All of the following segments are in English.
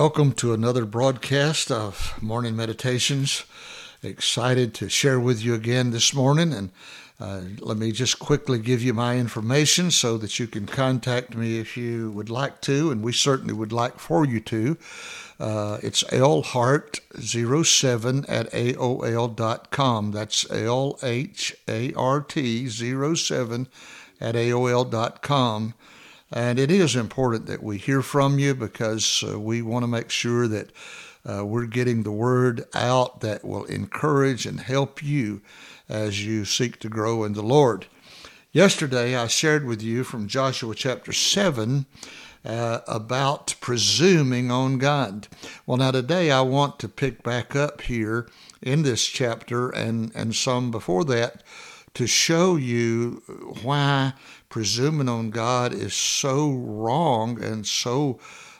Welcome to another broadcast of Morning Meditations. Excited to share with you again this morning. And uh, let me just quickly give you my information so that you can contact me if you would like to, and we certainly would like for you to. Uh, it's lhart07 at AOL.com. That's L H A R T 07 at AOL.com. And it is important that we hear from you because uh, we want to make sure that uh, we're getting the word out that will encourage and help you as you seek to grow in the Lord. Yesterday, I shared with you from Joshua chapter 7 uh, about presuming on God. Well, now today I want to pick back up here in this chapter and, and some before that to show you why presuming on God is so wrong and so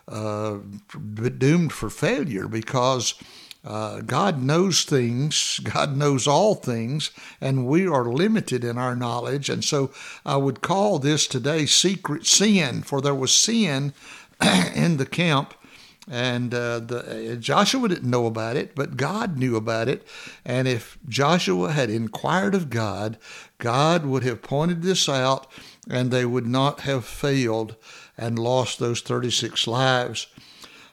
uh, doomed for failure because uh, God knows things, God knows all things, and we are limited in our knowledge. And so I would call this today secret sin, for there was sin in the camp and uh, the, Joshua didn't know about it, but God knew about it. And if Joshua had inquired of God, God would have pointed this out and they would not have failed and lost those 36 lives.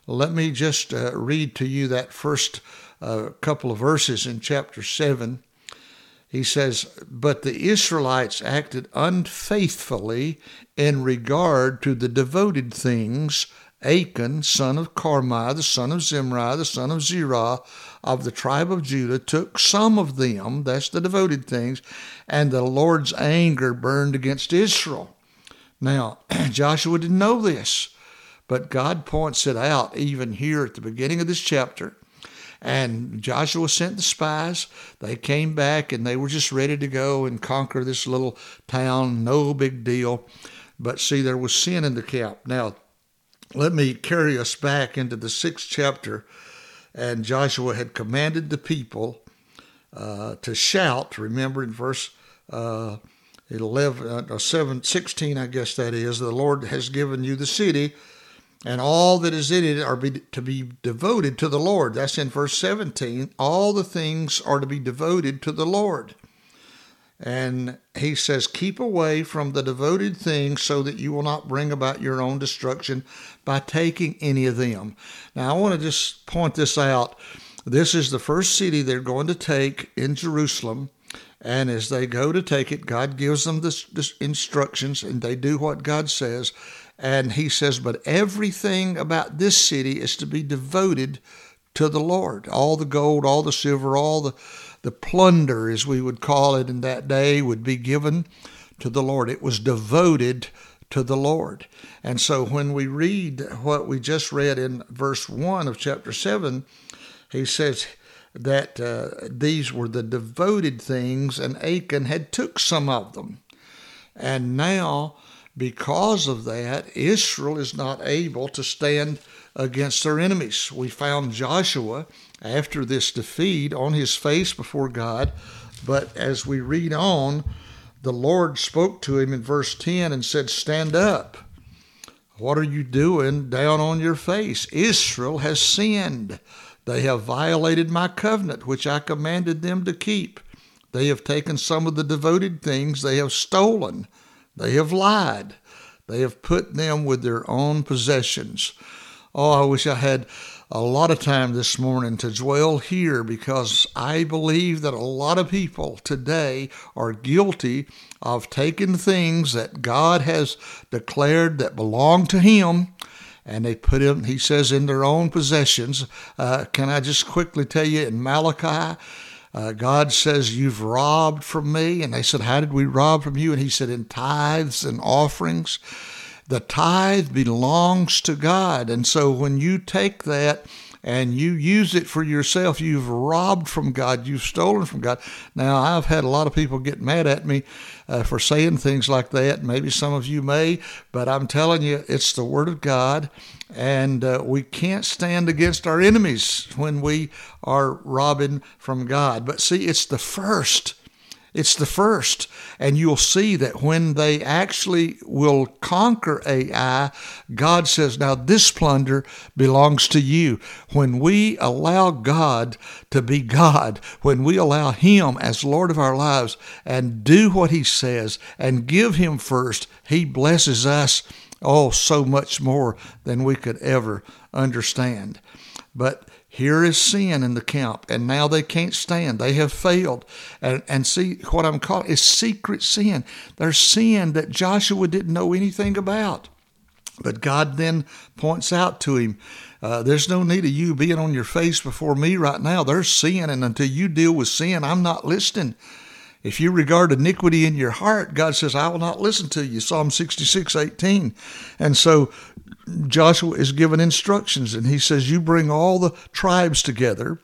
Let me just uh, read to you that first uh, couple of verses in chapter 7. He says, But the Israelites acted unfaithfully in regard to the devoted things Achan, son of Carmi, the son of Zimri, the son of Zerah, of the tribe of Judah, took some of them, that's the devoted things, and the Lord's anger burned against Israel. Now, Joshua didn't know this, but God points it out even here at the beginning of this chapter. And Joshua sent the spies. They came back and they were just ready to go and conquer this little town. No big deal. But see, there was sin in the camp. Now, let me carry us back into the sixth chapter. And Joshua had commanded the people uh, to shout. Remember in verse uh, 11, uh, 7, 16, I guess that is, the Lord has given you the city, and all that is in it are be, to be devoted to the Lord. That's in verse 17. All the things are to be devoted to the Lord. And he says, Keep away from the devoted things so that you will not bring about your own destruction by taking any of them. Now, I want to just point this out. This is the first city they're going to take in Jerusalem. And as they go to take it, God gives them the instructions and they do what God says. And he says, But everything about this city is to be devoted to the Lord. All the gold, all the silver, all the the plunder, as we would call it in that day, would be given to the Lord. It was devoted to the Lord. And so when we read what we just read in verse 1 of chapter 7, he says that uh, these were the devoted things, and Achan had took some of them. And now, because of that, Israel is not able to stand against their enemies. We found Joshua after this defeat on his face before God. But as we read on, the Lord spoke to him in verse 10 and said, Stand up. What are you doing down on your face? Israel has sinned. They have violated my covenant, which I commanded them to keep. They have taken some of the devoted things they have stolen. They have lied. They have put them with their own possessions. Oh, I wish I had a lot of time this morning to dwell here because I believe that a lot of people today are guilty of taking things that God has declared that belong to Him and they put them, he says, in their own possessions. Uh, can I just quickly tell you in Malachi? Uh, God says, You've robbed from me. And they said, How did we rob from you? And he said, In tithes and offerings. The tithe belongs to God. And so when you take that and you use it for yourself, you've robbed from God, you've stolen from God. Now, I've had a lot of people get mad at me uh, for saying things like that. Maybe some of you may, but I'm telling you, it's the Word of God. And uh, we can't stand against our enemies when we are robbing from God. But see, it's the first It's the first. And you'll see that when they actually will conquer Ai, God says, now this plunder belongs to you. When we allow God to be God, when we allow Him as Lord of our lives and do what He says and give Him first, He blesses us, oh, so much more than we could ever understand. But here is sin in the camp, and now they can't stand. They have failed. And, and see, what I'm calling is secret sin. There's sin that Joshua didn't know anything about. But God then points out to him, uh, there's no need of you being on your face before me right now. There's sin, and until you deal with sin, I'm not listening. If you regard iniquity in your heart, God says, I will not listen to you. Psalm 66, 18. And so Joshua is given instructions, and he says, You bring all the tribes together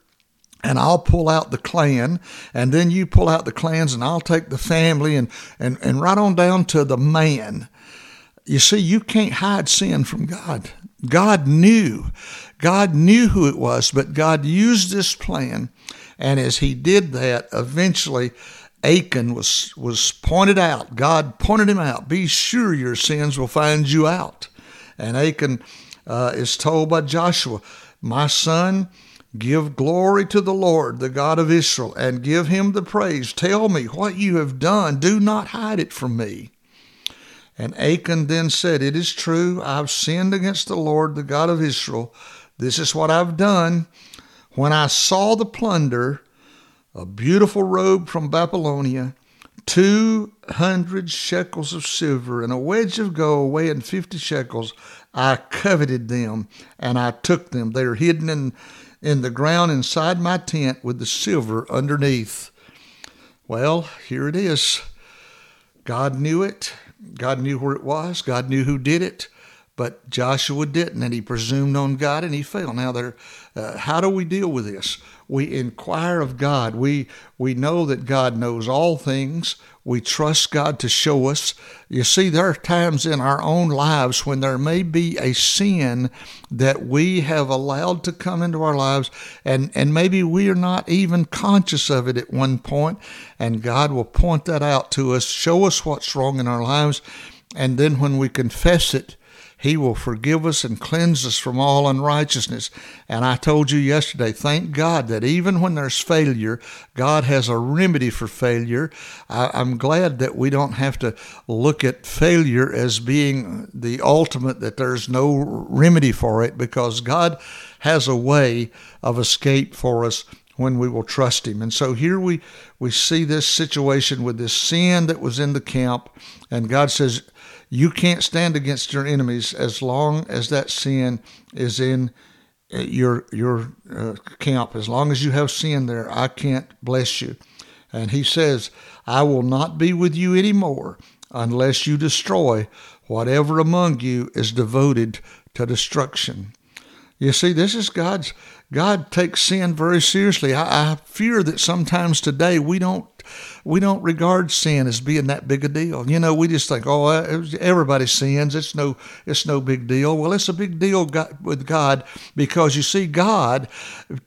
and I'll pull out the clan, and then you pull out the clans, and I'll take the family, and, and, and right on down to the man. You see, you can't hide sin from God. God knew. God knew who it was, but God used this plan. And as he did that, eventually Achan was, was pointed out. God pointed him out. Be sure your sins will find you out. And Achan uh, is told by Joshua, My son, give glory to the Lord, the God of Israel, and give him the praise. Tell me what you have done. Do not hide it from me. And Achan then said, It is true, I've sinned against the Lord, the God of Israel. This is what I've done. When I saw the plunder, a beautiful robe from Babylonia, 200 shekels of silver, and a wedge of gold weighing 50 shekels. I coveted them, and I took them. They are hidden in, in the ground inside my tent with the silver underneath. Well, here it is. God knew it. God knew where it was. God knew who did it. But Joshua didn't, and he presumed on God, and he failed. Now, there, uh, how do we deal with this? We inquire of God. We we know that God knows all things. We trust God to show us. You see, there are times in our own lives when there may be a sin that we have allowed to come into our lives, and, and maybe we are not even conscious of it at one point, and God will point that out to us, show us what's wrong in our lives, and then when we confess it, he will forgive us and cleanse us from all unrighteousness. And I told you yesterday, thank God that even when there's failure, God has a remedy for failure. I, am glad that we don't have to look at failure as being the ultimate, that there's no remedy for it, because God has a way of escape for us when we will trust him. And so here we, we see this situation with this sin that was in the camp, and God says, you can't stand against your enemies as long as that sin is in uh, your your uh, camp. As long as you have sin there, I can't bless you. And he says, I will not be with you anymore unless you destroy whatever among you is devoted to destruction. You see, this is God's. God takes sin very seriously. I, I fear that sometimes today we don't we don't regard sin as being that big a deal. You know, we just think, oh, uh, everybody sins. It's no, it's no big deal. Well, it's a big deal with God because you see, God,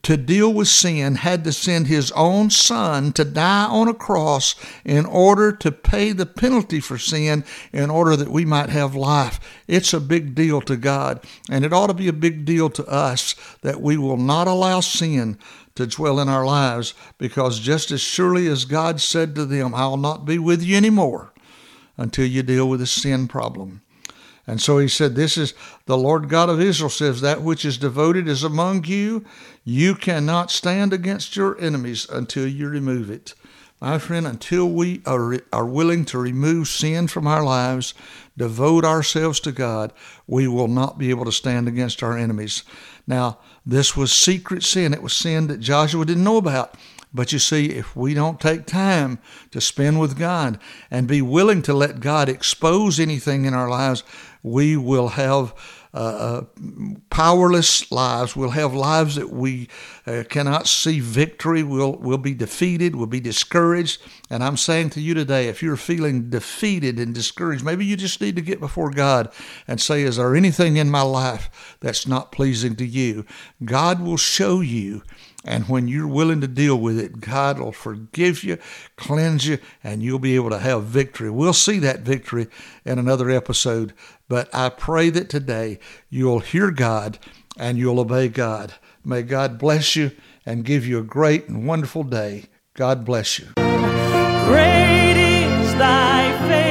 to deal with sin, had to send His own Son to die on a cross in order to pay the penalty for sin, in order that we might have life. It's a big deal to God, and it ought to be a big deal to us that we will not allow sin to dwell in our lives because just as surely as God said to them, I'll not be with you anymore until you deal with the sin problem. And so he said, This is the Lord God of Israel says, That which is devoted is among you. You cannot stand against your enemies until you remove it. My friend, until we are, are willing to remove sin from our lives, devote ourselves to God, we will not be able to stand against our enemies. Now, this was secret sin. It was sin that Joshua didn't know about. But you see, if we don't take time to spend with God and be willing to let God expose anything in our lives, we will have uh, uh, powerless lives. We'll have lives that we uh, cannot see victory. We'll, we'll be defeated. We'll be discouraged. And I'm saying to you today, if you're feeling defeated and discouraged, maybe you just need to get before God and say, Is there anything in my life that's not pleasing to you? God will show you And when you're willing to deal with it, God will forgive you, cleanse you, and you'll be able to have victory. We'll see that victory in another episode. But I pray that today you'll hear God and you'll obey God. May God bless you and give you a great and wonderful day. God bless you. Great is thy faith.